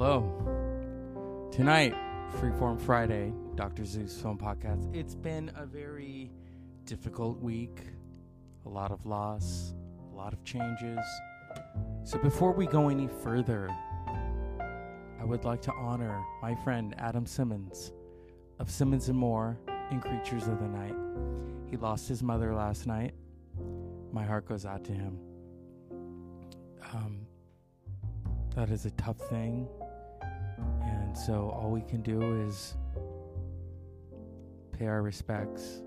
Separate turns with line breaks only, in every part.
Hello. Tonight, Freeform Friday, Dr. Zeus Film Podcast. It's been a very difficult week, a lot of loss, a lot of changes. So before we go any further, I would like to honor my friend Adam Simmons of Simmons and More in Creatures of the Night. He lost his mother last night. My heart goes out to him. Um, that is a tough thing. So all we can do is pay our respects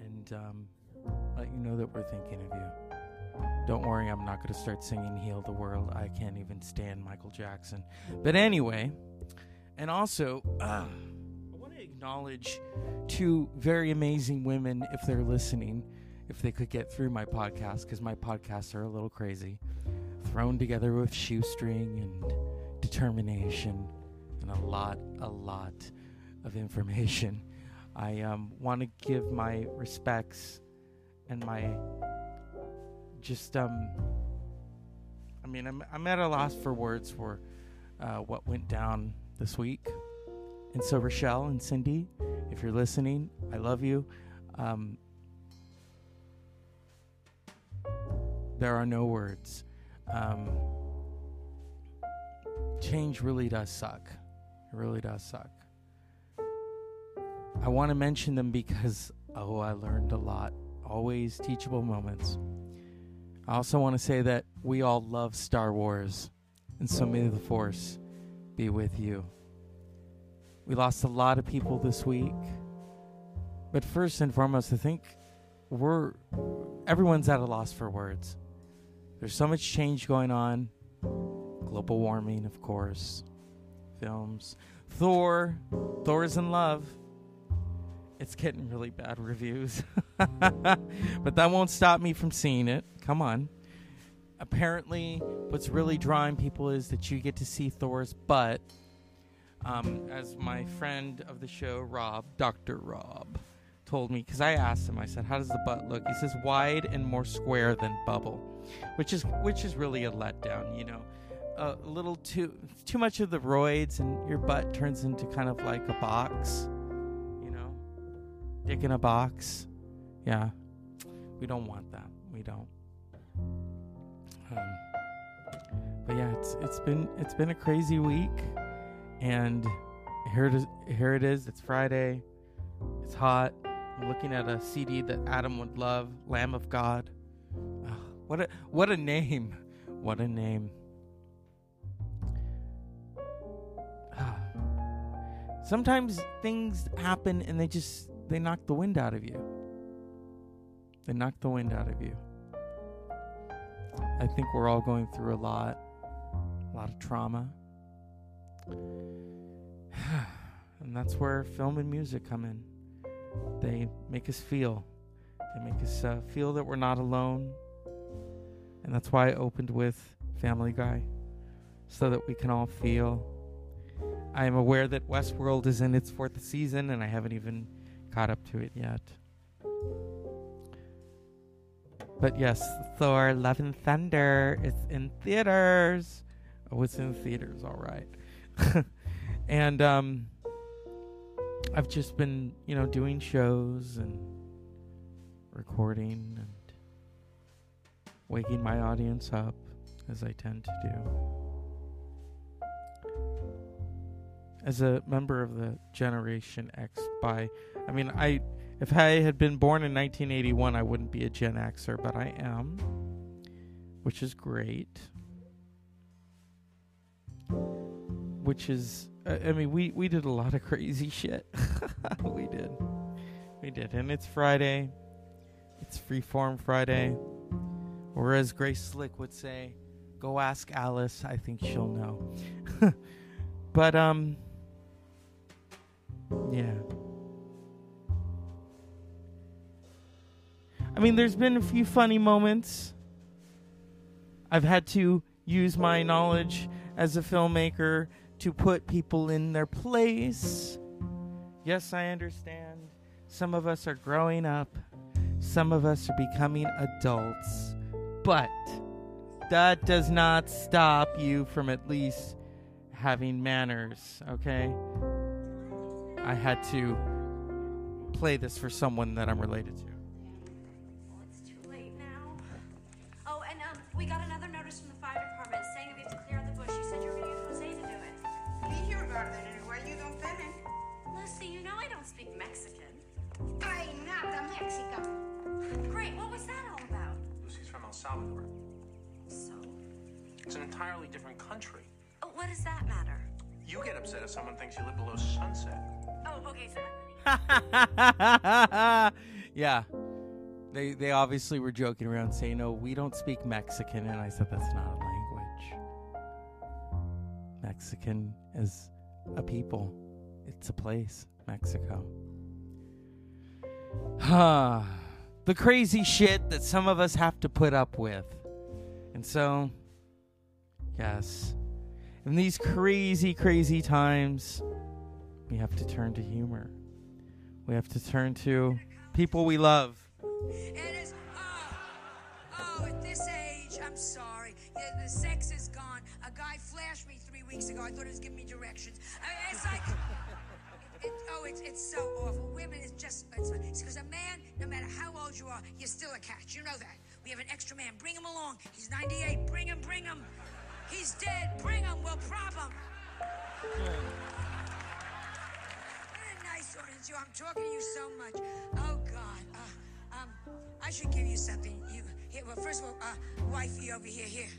and um, let you know that we're thinking of you. Don't worry, I'm not going to start singing Heal the World. I can't even stand Michael Jackson. But anyway, and also, uh, I want to acknowledge two very amazing women if they're listening, if they could get through my podcast, because my podcasts are a little crazy, thrown together with shoestring and determination and a lot, a lot of information. I um, want to give my respects and my just um. I mean, I'm I'm at a loss for words for uh, what went down this week. And so, Rochelle and Cindy, if you're listening, I love you. Um, there are no words. Um, change really does suck. It really does suck. I want to mention them because, oh, I learned a lot. Always teachable moments. I also want to say that we all love Star Wars, and so may the Force be with you. We lost a lot of people this week, but first and foremost, I think we're everyone's at a loss for words. There's so much change going on. Global warming, of course. Films. Thor. Thor is in love. It's getting really bad reviews. but that won't stop me from seeing it. Come on. Apparently, what's really drawing people is that you get to see Thor's butt. Um, as my friend of the show, Rob, Dr. Rob, told me, because I asked him, I said, How does the butt look? He says, Wide and more square than bubble, which is, which is really a letdown, you know. A little too too much of the roids and your butt turns into kind of like a box you know? Dick in a box. Yeah. We don't want that. We don't. Um, but yeah it's it's been it's been a crazy week and here it is here it is. It's friday. It's hot. I'm looking at a cd that adam would love lamb of god. What a what a name. What a name sometimes things happen and they just they knock the wind out of you. They knock the wind out of you. I think we're all going through a lot a lot of trauma. And that's where film and music come in. They make us feel. They make us uh, feel that we're not alone. And that's why i opened with family guy so that we can all feel I am aware that Westworld is in its fourth season, and I haven't even caught up to it yet. But yes, Thor: Love and Thunder is in theaters. Oh, it's in theaters, all right. and um, I've just been, you know, doing shows and recording and waking my audience up, as I tend to do. As a member of the Generation X by I mean I if I had been born in 1981 I wouldn't be a Gen Xer but I am which is great. Which is I mean we we did a lot of crazy shit. We did. We did and it's Friday. It's freeform Friday. Or as Grace Slick would say go ask Alice I think she'll know. But um yeah. I mean, there's been a few funny moments. I've had to use my knowledge as a filmmaker to put people in their place. Yes, I understand. Some of us are growing up, some of us are becoming adults. But that does not stop you from at least having manners, okay? I had to play this for someone that I'm related to.
Well, it's too late now. Oh, and um, we got another notice from the fire department saying that we have to clear out the bush. You said you were going to get Jose to do it.
Vi gör det anyway, you don't fit in.
Lucy, you know I don't speak Mexican.
Ay, nada, Mexico.
Great, what was that all about?
Lucy's from El Salvador.
So,
It's an entirely different country.
oh, what does that matter?
You get upset if someone thinks you live below sunset.
Oh, okay, so
yeah. They they obviously were joking around saying, "No, we don't speak Mexican." And I said that's not a language. Mexican is a people. It's a place, Mexico. the crazy shit that some of us have to put up with. And so, yes, in these crazy, crazy times, we have to turn to humor. We have to turn to people we love.
It. Oh, oh, at this age, I'm sorry. The sex is gone. A guy flashed me three weeks ago. I thought he was giving me directions. I mean, it's like. It, oh, it's, it's so awful. Women is just. It's because a man, no matter how old you are, you're still a catch. You know that. We have an extra man. Bring him along. He's 98. Bring him, bring him. He's dead. Bring him. We'll prop him. What a nice audience. I'm talking to you so much. Oh God. Uh, um, I should give you something. You here. Well, first of all, uh, wifey over here. Here.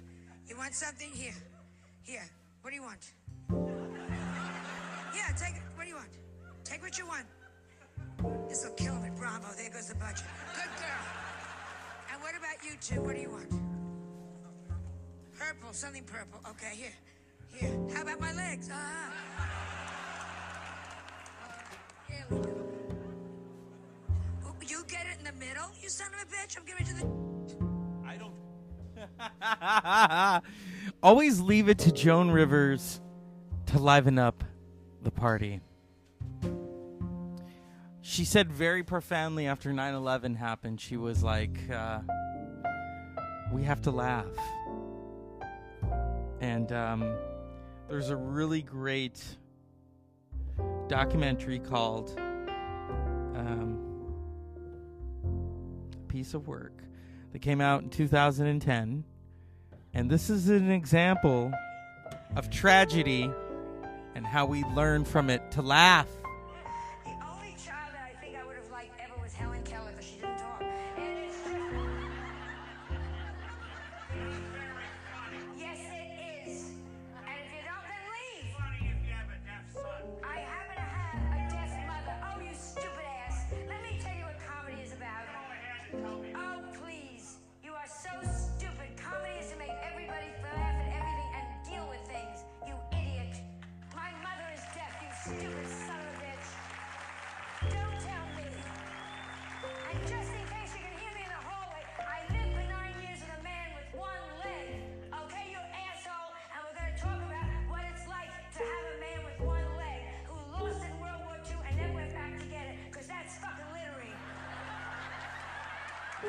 You want something? Here. Here. What do you want? Yeah, take it. What do you want? Take what you want. This will kill him at Bravo. There goes the budget. Good girl. And what about you two? What do you want? Purple. Something purple. Okay. Here. Here. How about my legs? Uh-huh. Here we go. Oh, You get it in the middle, you son of a bitch. I'm giving it to the.
I don't. Always leave it to Joan Rivers to liven up the party. She said very profoundly after 9 11 happened, she was like, uh, We have to laugh. And um, there's a really great documentary called um, Piece of Work that came out in 2010. And this is an example of tragedy and how we learn from it to laugh.
The only child that I think I would have liked ever was Helen Keller she didn't talk.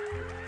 So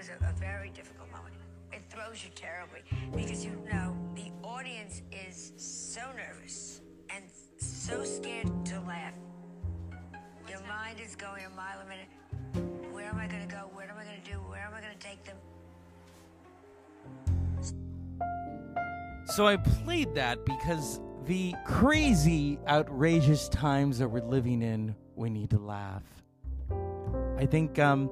was a, a very difficult moment. It throws you terribly because you know the audience is so nervous and so scared to laugh. Your mind is going a mile a minute. Where am I going to go? What am I going to do? Where am I going to take them?
So I played that because the crazy, outrageous times that we're living in, we need to laugh. I think, um,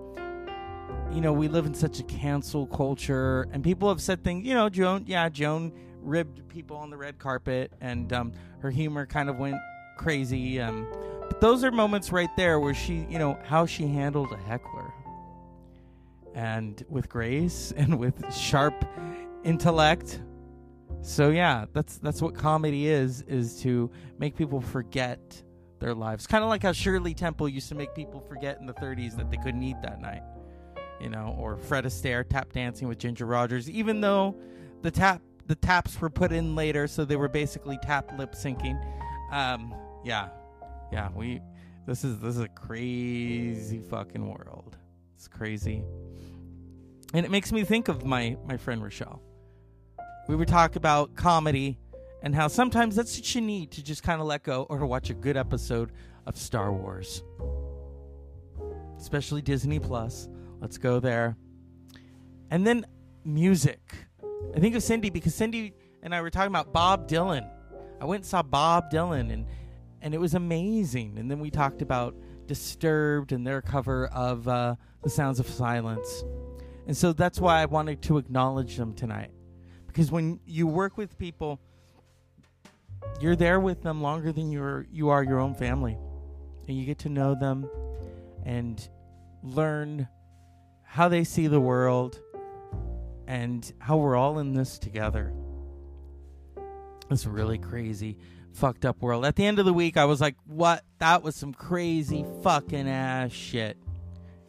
you know, we live in such a cancel culture, and people have said things. You know, Joan, yeah, Joan ribbed people on the red carpet, and um, her humor kind of went crazy. Um, but those are moments right there where she, you know, how she handled a heckler, and with grace and with sharp intellect. So yeah, that's that's what comedy is is to make people forget their lives. Kind of like how Shirley Temple used to make people forget in the 30s that they couldn't eat that night. You know, or Fred Astaire tap dancing with Ginger Rogers even though the tap the taps were put in later so they were basically tap lip syncing. Um yeah. Yeah, we this is this is a crazy fucking world. It's crazy. And it makes me think of my my friend Rochelle we would talk about comedy and how sometimes that's what you need to just kind of let go or to watch a good episode of Star Wars. Especially Disney Plus. Let's go there. And then music. I think of Cindy because Cindy and I were talking about Bob Dylan. I went and saw Bob Dylan and and it was amazing. And then we talked about Disturbed and their cover of uh, The Sounds of Silence. And so that's why I wanted to acknowledge them tonight because when you work with people you're there with them longer than you're you are your own family and you get to know them and learn how they see the world and how we're all in this together. It's a really crazy fucked up world. At the end of the week i was like what? That was some crazy fucking ass shit.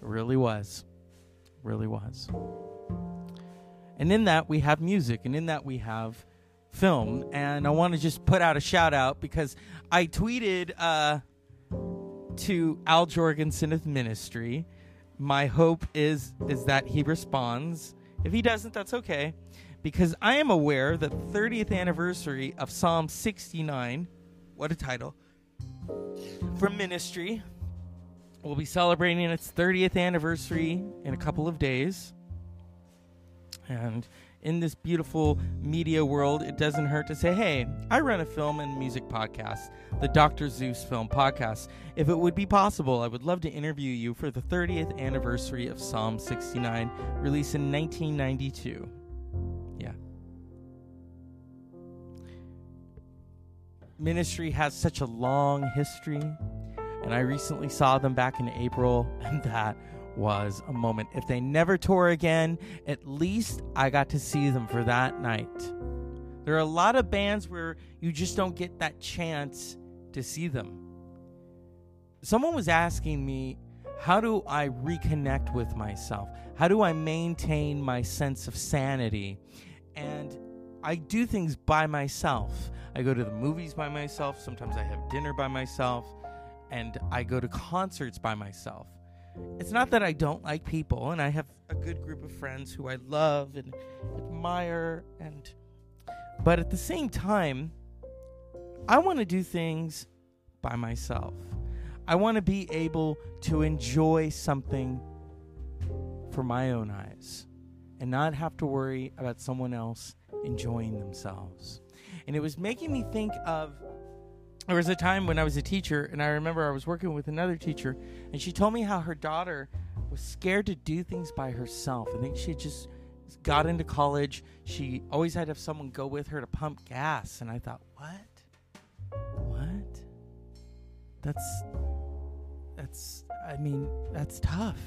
It really was. Really was. And in that, we have music, and in that, we have film. And I want to just put out a shout out because I tweeted uh, to Al Jourgensen of Ministry. My hope is is that he responds. If he doesn't, that's okay, because I am aware that the 30th anniversary of Psalm 69, what a title, from Ministry, will be celebrating its 30th anniversary in a couple of days. And in this beautiful media world, it doesn't hurt to say, hey, I run a film and music podcast, the Dr. Zeus Film Podcast. If it would be possible, I would love to interview you for the 30th anniversary of Psalm 69, released in 1992. Yeah. Ministry has such a long history, and I recently saw them back in April, and that was a moment. If they never tour again, at least I got to see them for that night. There are a lot of bands where you just don't get that chance to see them. Someone was asking me, how do I reconnect with myself? How do I maintain my sense of sanity? And I do things by myself. I go to the movies by myself. Sometimes I have dinner by myself. And I go to concerts by myself it's not that I don't like people, and I have a good group of friends who I love and admire, and but at the same time, I want to do things by myself. I want to be able to enjoy something for my own eyes and not have to worry about someone else enjoying themselves. And it was making me think of there was a time when I was a teacher, and I remember I was working with another teacher, and she told me how her daughter was scared to do things by herself. I think she just got into college. She always had to have someone go with her to pump gas, and I thought, what? What? That's that's. I mean, that's tough.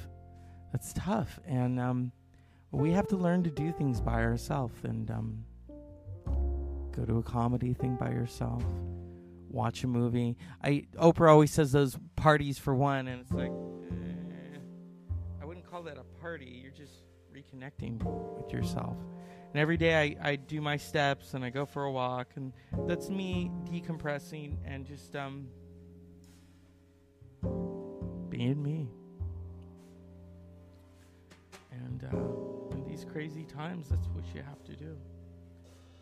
That's tough, and um, we have to learn to do things by ourselves, and um, go to a comedy thing by yourself watch a movie. I Oprah always says those parties for one, and it's like eh, I wouldn't call that a party. You're just reconnecting with yourself. And every day I, I do my steps and I go for a walk, and that's me decompressing and just um being me. And uh, in these crazy times, that's what you have to do.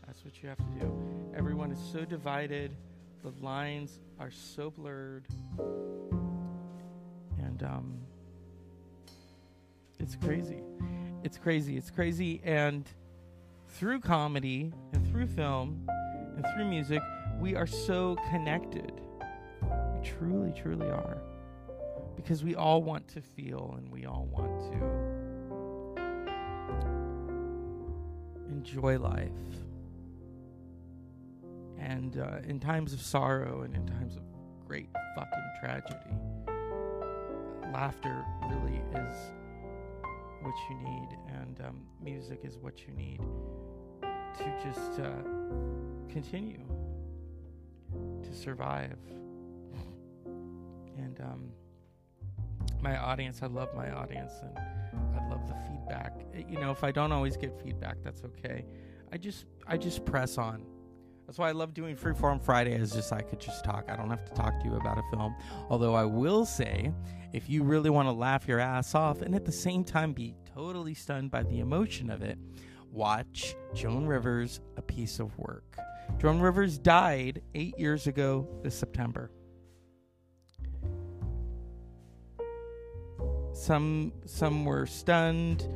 That's what you have to do. Everyone is so divided the lines are so blurred and um it's crazy it's crazy it's crazy and through comedy and through film and through music we are so connected. We truly, truly are. Because we all want to feel and we all want to enjoy life. And uh, in times of sorrow and in times of great fucking tragedy, laughter really is what you need, and um, music is what you need to just uh, continue to survive. And um, my audience, I love my audience, and I love the feedback. You know, if I don't always get feedback, that's okay. I just, I just press on. That's why I love doing Freeform Friday. Is just I could just talk. I don't have to talk to you about a film. Although I will say, if you really want to laugh your ass off and at the same time be totally stunned by the emotion of it, watch Joan Rivers' A Piece of Work. Joan Rivers died eight years ago this September. Some some were stunned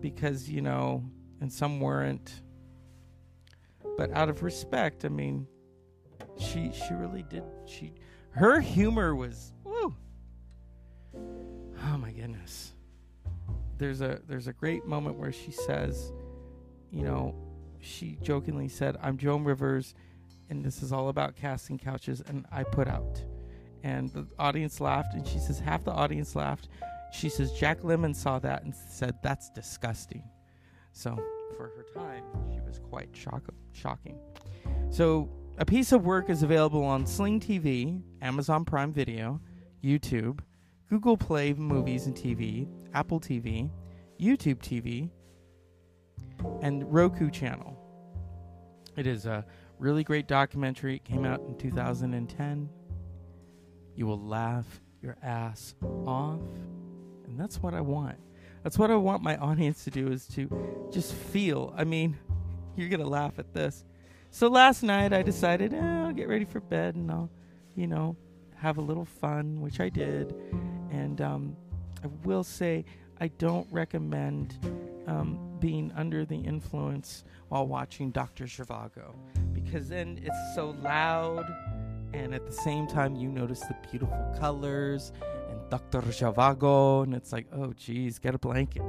because you know, and some weren't. But out of respect, I mean, she she really did. She her humor was woo. Oh my goodness. There's a there's a great moment where she says, you know, she jokingly said, "I'm Joan Rivers, and this is all about casting couches." And I put out, and the audience laughed, and she says half the audience laughed. She says Jack Lemmon saw that and said that's disgusting. So for her time, she was quite shock- shocking. So a piece of work is available on Sling TV, Amazon Prime Video, YouTube, Google Play Movies and TV, Apple TV, YouTube TV, and Roku channel. It is a really great documentary. It came out in 2010. You will laugh your ass off, and that's what I want. That's what I want my audience to do is to just feel. I mean, you're going to laugh at this. So last night I decided, eh, I'll get ready for bed and I'll, you know, have a little fun, which I did. And um, I will say I don't recommend um, being under the influence while watching Dr. Zhivago because then it's so loud, and at the same time you notice the beautiful colors Dr. Zhivago, and it's like, oh geez, get a blanket.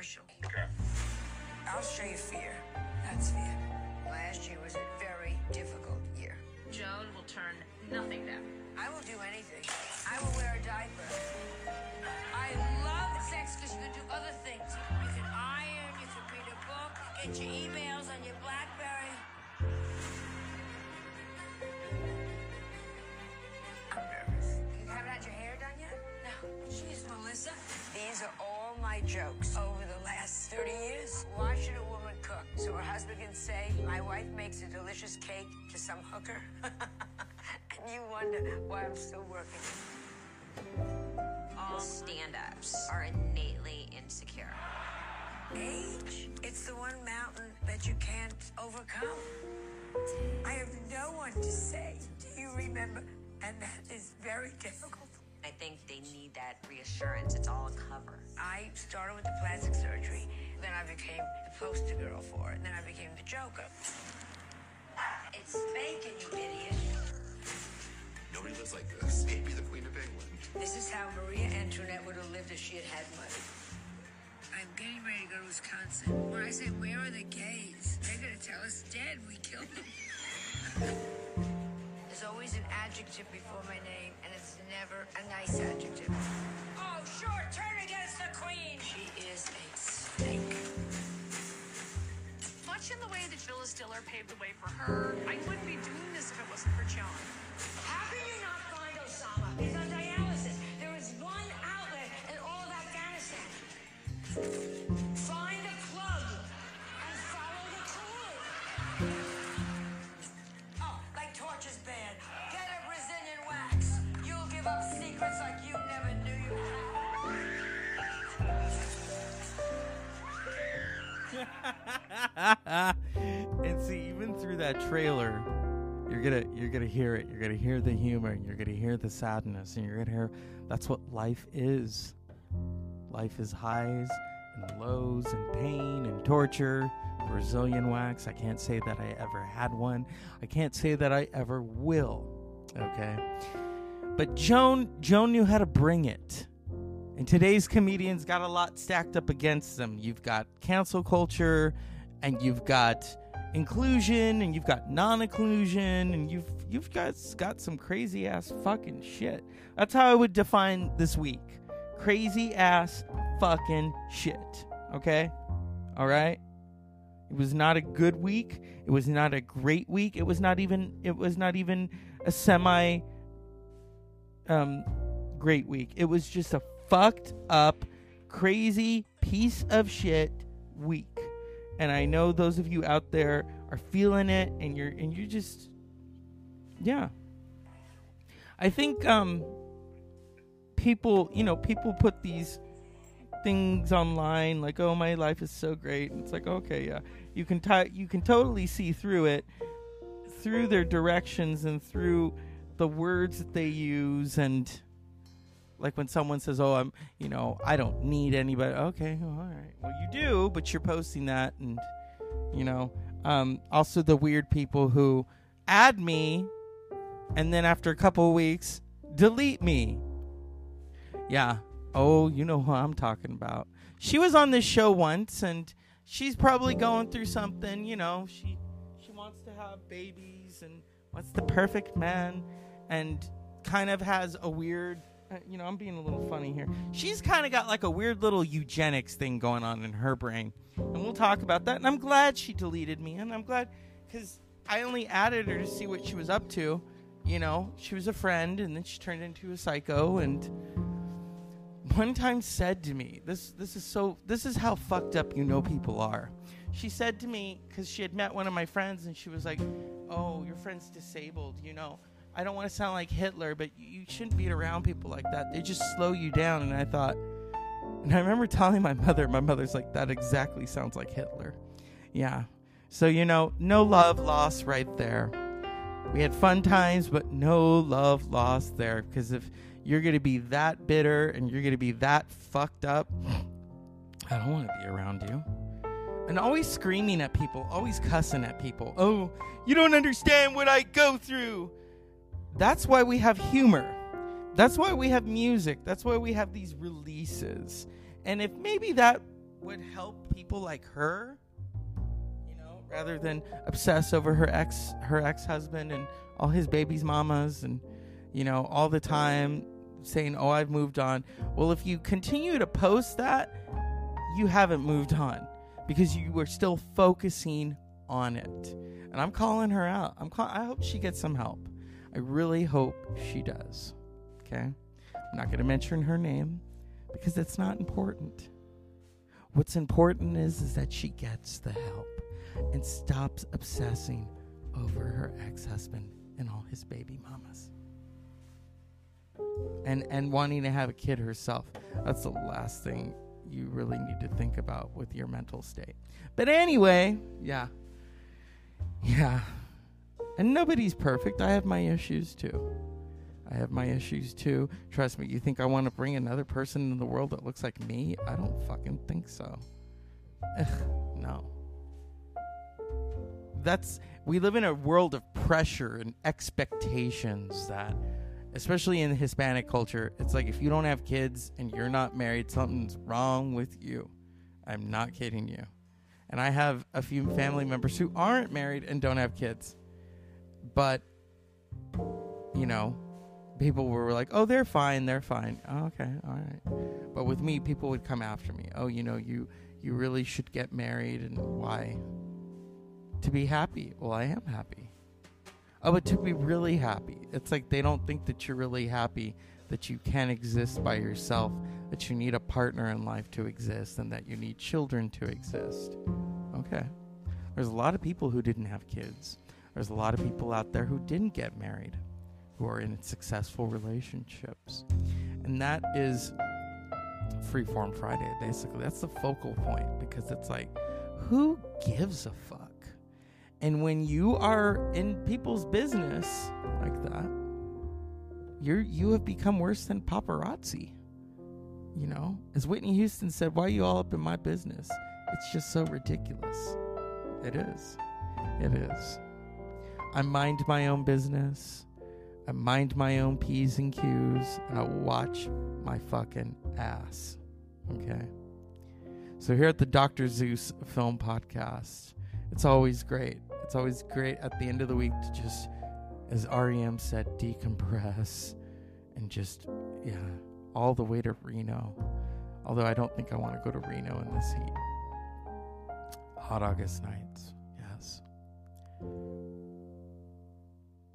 Commercial? Okay. I'll show you fear. That's fear. Last year was a very difficult year.
Joan will turn nothing down.
I will do anything. I will wear a diaper. I love sex because you can do other things. You can iron, you can read a book, get your emails on your Blackberry. My jokes over the last 30 years. Why should a woman cook? So her husband can say, my wife makes a delicious cake to some hooker? and you wonder why I'm still working.
All stand ups are innately insecure.
Age. It's the one mountain that you can't overcome. I have no one to say, do you remember? And that is very difficult.
I think they need that reassurance. It's all a cover.
I started with the plastic surgery, then I became the poster girl for it, then I became the Joker. It's bacon, you idiot.
Nobody lives like this. Maybe the Queen of England.
This is how Maria Antoinette would have lived if she had had money. I'm getting ready to go to Wisconsin. When I say, where are the gays? They're going to tell us dead. We killed them. There's always an adjective before my name, and it's never a nice adjective. Oh, sure, turn against the queen. She is a snake.
Much in the way that Phyllis Diller paved the way for her, I wouldn't be doing this if it wasn't for Joan.
How can you not find Osama? He's on dialysis. There is one outlet in all of Afghanistan. Find a plug and follow the clue.
and see, even through that trailer, you're gonna you're gonna hear it. You're gonna hear the humor. And you're gonna hear the sadness, and you're gonna hear that's what life is. Life is highs and lows and pain and torture. Brazilian wax. I can't say that I ever had one. I can't say that I ever will. Okay. But Joan Joan knew how to bring it. And today's comedians got a lot stacked up against them. You've got cancel culture and you've got inclusion and you've got non-inclusion and you've you've got got some crazy ass fucking shit. That's how I would define this week. Crazy ass fucking shit. Okay? All right? It was not a good week. It was not a great week. It was not even it was not even a semi um great week. It was just a fucked up crazy piece of shit week. And I know those of you out there are feeling it and you're and you just yeah. I think um people, you know, people put these things online like oh my life is so great and it's like okay yeah you can t- you can totally see through it through their directions and through the words that they use and like when someone says oh i'm you know i don't need anybody okay well, all right well you do but you're posting that and you know um, also the weird people who add me and then after a couple weeks delete me yeah Oh, you know who I'm talking about. She was on this show once, and she's probably going through something. You know, she she wants to have babies and wants the perfect man, and kind of has a weird. Uh, you know, I'm being a little funny here. She's kind of got like a weird little eugenics thing going on in her brain, and we'll talk about that. And I'm glad she deleted me, and I'm glad because I only added her to see what she was up to. You know, she was a friend, and then she turned into a psycho, and one time said to me, this this is so this is how fucked up you know people are. She said to me cuz she had met one of my friends and she was like, "Oh, your friend's disabled, you know. I don't want to sound like Hitler, but you shouldn't be around people like that. They just slow you down." And I thought and I remember telling my mother, my mother's like, "That exactly sounds like Hitler." Yeah. So, you know, no love lost right there. We had fun times, but no love lost there because if you're going to be that bitter and you're going to be that fucked up, I don't want to be around you. And always screaming at people, always cussing at people. Oh, you don't understand what I go through. That's why we have humor. That's why we have music. That's why we have these releases. And if maybe that would help people like her, you know, rather than obsess over her ex her ex-husband and all his baby's mamas and you know, all the time saying, "Oh, I've moved on." Well, if you continue to post that, you haven't moved on because you were still focusing on it. And I'm calling her out. I'm call- I hope she gets some help. I really hope she does. Okay? I'm not going to mention her name because it's not important. What's important is is that she gets the help and stops obsessing over her ex-husband and all his baby mamas and and wanting to have a kid herself. That's the last thing you really need to think about with your mental state. But anyway, yeah. Yeah. And nobody's perfect. I have my issues too. I have my issues too. Trust me, you think I want to bring another person in the world that looks like me? I don't fucking think so. Ugh, no. That's we live in a world of pressure and expectations that especially in Hispanic culture, it's like if you don't have kids and you're not married, something's wrong with you. I'm not kidding you. And I have a few family members who aren't married and don't have kids. But, you know, people were like, oh, they're fine, they're fine. Oh, okay, all right. But with me, people would come after me. Oh, you know, you you really should get married and why? To be happy. Well, I am happy. Oh, but to be really happy. It's like they don't think that you're really happy, that you can't exist by yourself, that you need a partner in life to exist, and that you need children to exist. Okay. There's a lot of people who didn't have kids. There's a lot of people out there who didn't get married, who are in successful relationships. And that is Freeform Friday, basically. That's the focal point because it's like, who gives a fuck? And when you are in people's business like that, you're you have become worse than paparazzi. You know, as Whitney Houston said, "Why are you all up in my business?" It's just so ridiculous. It is. It is. I mind my own business. I mind my own P's and Q's, and I watch my fucking ass. Okay. So here at the Dr. Zeus Film Podcast, it's always great. It's always great at the end of the week to just, as REM said, decompress and just, yeah, all the way to Reno. Although I don't think I want to go to Reno in this heat. Hot August nights, yes.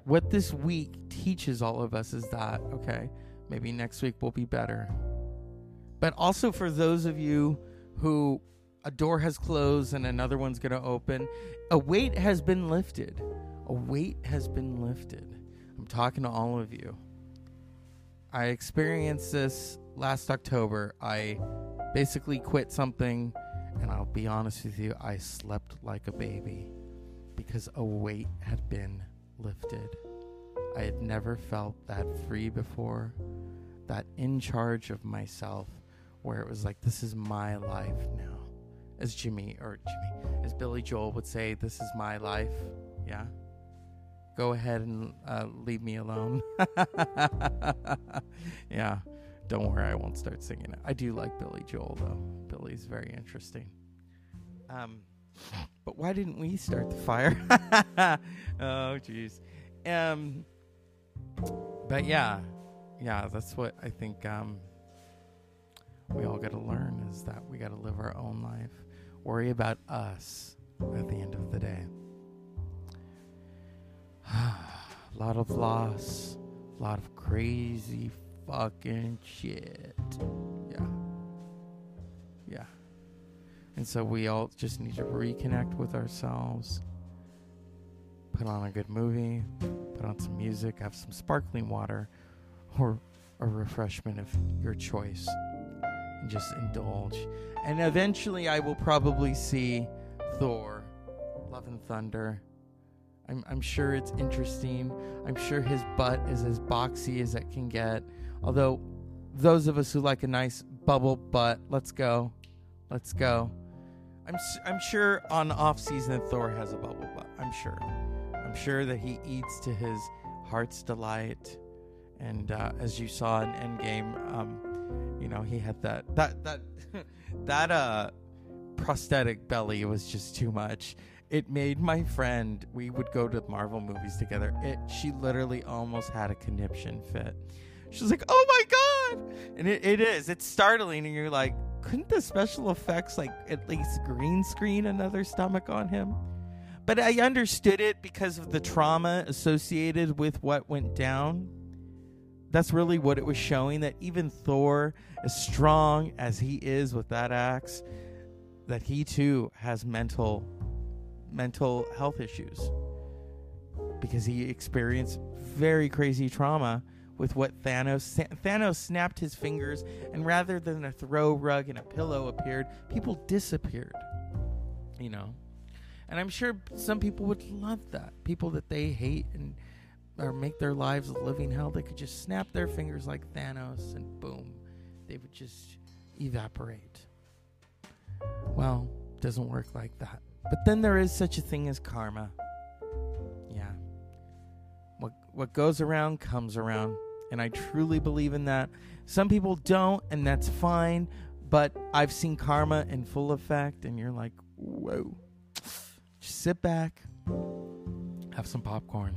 What this week teaches all of us is that, okay, maybe next week will be better. But also for those of you who a door has closed and another one's going to open, a weight has been lifted. A weight has been lifted. I'm talking to all of you. I experienced this last October. I basically quit something, and I'll be honest with you, I slept like a baby because a weight had been lifted. I had never felt that free before, that in charge of myself, where it was like, this is my life now. As Jimmy, or Jimmy, as Billy Joel would say, this is my life. Yeah. Go ahead and uh, leave me alone. yeah. Don't worry, I won't start singing it. I do like Billy Joel, though. Billy's very interesting. Um, but why didn't we start the fire? oh, jeez. Um, but yeah, yeah, that's what I think. Um, we all got to learn is that we got to live our own life. Worry about us at the end of the day. a lot of loss, a lot of crazy fucking shit. Yeah. Yeah. And so we all just need to reconnect with ourselves. Put on a good movie, put on some music, have some sparkling water or a refreshment of your choice and just indulge. And eventually I will probably see Thor, Love and Thunder. I'm, I'm sure it's interesting. I'm sure his butt is as boxy as it can get. Although, those of us who like a nice bubble butt, let's go. Let's go. I'm, I'm sure on off season Thor has a bubble butt. I'm sure. I'm sure that he eats to his heart's delight. And uh, as you saw in Endgame, um, you know he had that that that that uh prosthetic belly was just too much it made my friend we would go to marvel movies together it she literally almost had a conniption fit she's like oh my god and it, it is. It's startling. And you're like couldn't the special effects like at least green screen another stomach on him? But i understood it because of the trauma associated with what went down. That's really what it was showing that even Thor, as strong as he is with that axe, that he too has mental mental health issues. Because he experienced very crazy trauma with what Thanos Thanos snapped his fingers and rather than a throw rug and a pillow appeared, people disappeared. You know. And I'm sure some people would love that. People that they hate and or make their lives a living hell, they could just snap their fingers like Thanos and boom, they would just evaporate. Well, doesn't work like that. But then there is such a thing as karma. Yeah. What what goes around comes around, and I truly believe in that. Some people don't, and that's fine, but I've seen karma in full effect and you're like, "Whoa." Just sit back, have some popcorn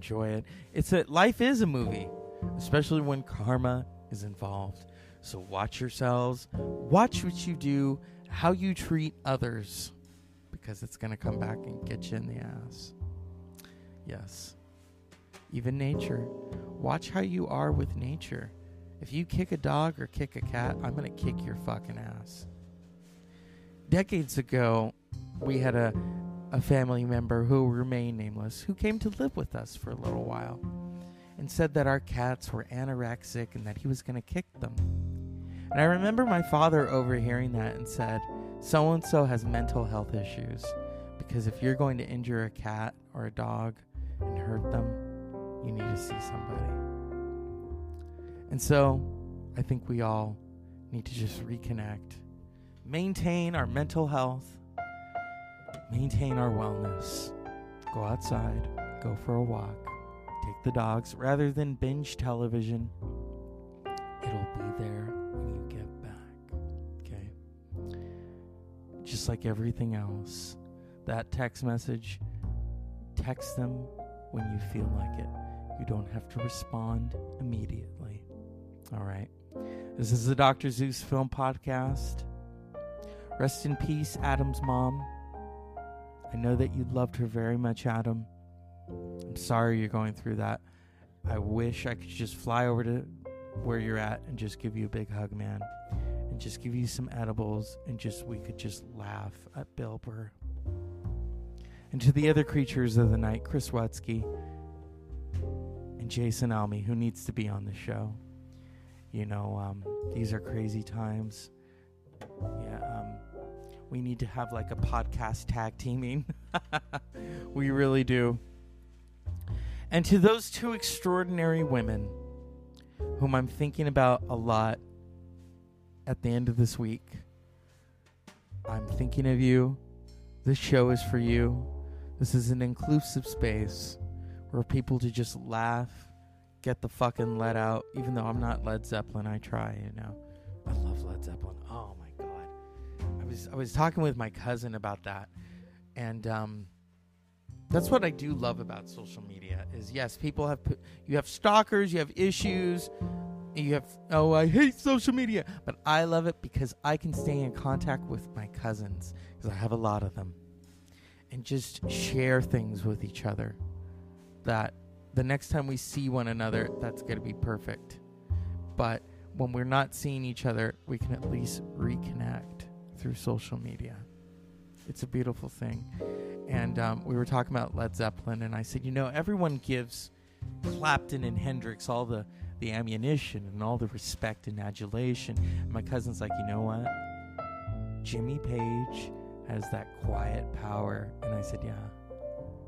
enjoy it. It's a life is a movie, especially when karma is involved. So watch yourselves, watch what you do, how you treat others, because it's going to come back and get you in the ass. Yes. Even nature. Watch how you are with nature. If you kick a dog or kick a cat, I'm going to kick your fucking ass. Decades ago, we had a a family member who remained nameless who came to live with us for a little while and said that our cats were anorexic and that he was going to kick them. And I remember my father overhearing that and said, so and so has mental health issues. Because if you're going to injure a cat or a dog and hurt them, you need to see somebody. And so I think we all need to just reconnect, maintain our mental health, maintain our wellness, go outside, go for a walk, take the dogs rather than binge television. It'll be there when you get back. Okay? Just like everything else, that text message, text them when you feel like it. You don't have to respond immediately. All right. This is the Dr. Zeus Film Podcast. Rest in peace, Adam's mom. I know that you loved her very much, Adam. I'm sorry you're going through that. I wish I could just fly over to where you're at and just give you a big hug, man. And just give you some edibles and just we could just laugh at Bill Burr. And to the other creatures of the night, Chris Watsky Jason Almy, who needs to be on the show. You know, um, these are crazy times. Yeah, um, we need to have like a podcast tag teaming. we really do. And to those two extraordinary women, whom I'm thinking about a lot at the end of this week, I'm thinking of you. This show is for you. This is an inclusive space where people to just laugh, get the fucking let out. Even though I'm not Led Zeppelin, I try. You know, I love Led Zeppelin. Oh my god, I was I was talking with my cousin about that, and um, that's what I do love about social media. Is yes, people have you have stalkers, you have issues. You have oh I hate social media, but I love it because I can stay in contact with my cousins because I have a lot of them, and just share things with each other. That the next time we see one another, that's going to be perfect. But when we're not seeing each other, we can at least reconnect through social media. It's a beautiful thing. And um, we were talking about Led Zeppelin, and I said, you know, everyone gives Clapton and Hendrix all the, the ammunition and all the respect and adulation. And my cousin's like, you know what? Jimmy Page has that quiet power. And I said, yeah,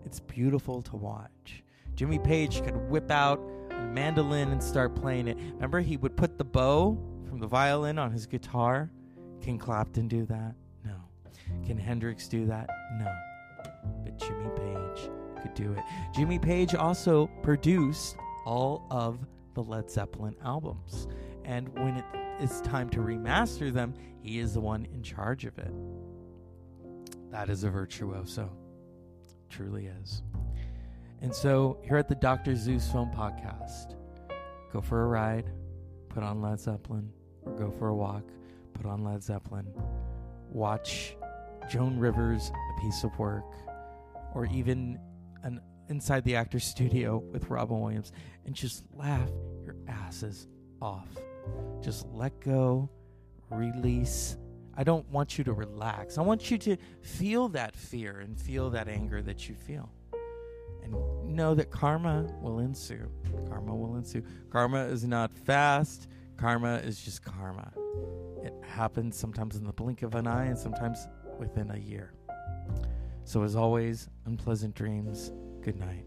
it's beautiful to watch. Jimmy Page could whip out a mandolin and start playing it. Remember, he would put the bow from the violin on his guitar? Can Clapton do that? No. Can Hendrix do that? No. But Jimmy Page could do it. Jimmy Page also produced all of the Led Zeppelin albums. And when it is time to remaster them, he is the one in charge of it. That is a virtuoso. Truly is. And so, here at the Dr. Zeus Film Podcast, go for a ride, put on Led Zeppelin, or go for a walk, put on Led Zeppelin. Watch Joan Rivers, A Piece of Work, or even an Inside the Actor's Studio with Robin Williams, and just laugh your asses off. Just let go, release. I don't want you to relax. I want you to feel that fear and feel that anger that you feel and know that karma will ensue. Karma will ensue. Karma is not fast, karma is just karma. It happens sometimes in the blink of an eye and sometimes within a year. So, as always, unpleasant dreams. Good night.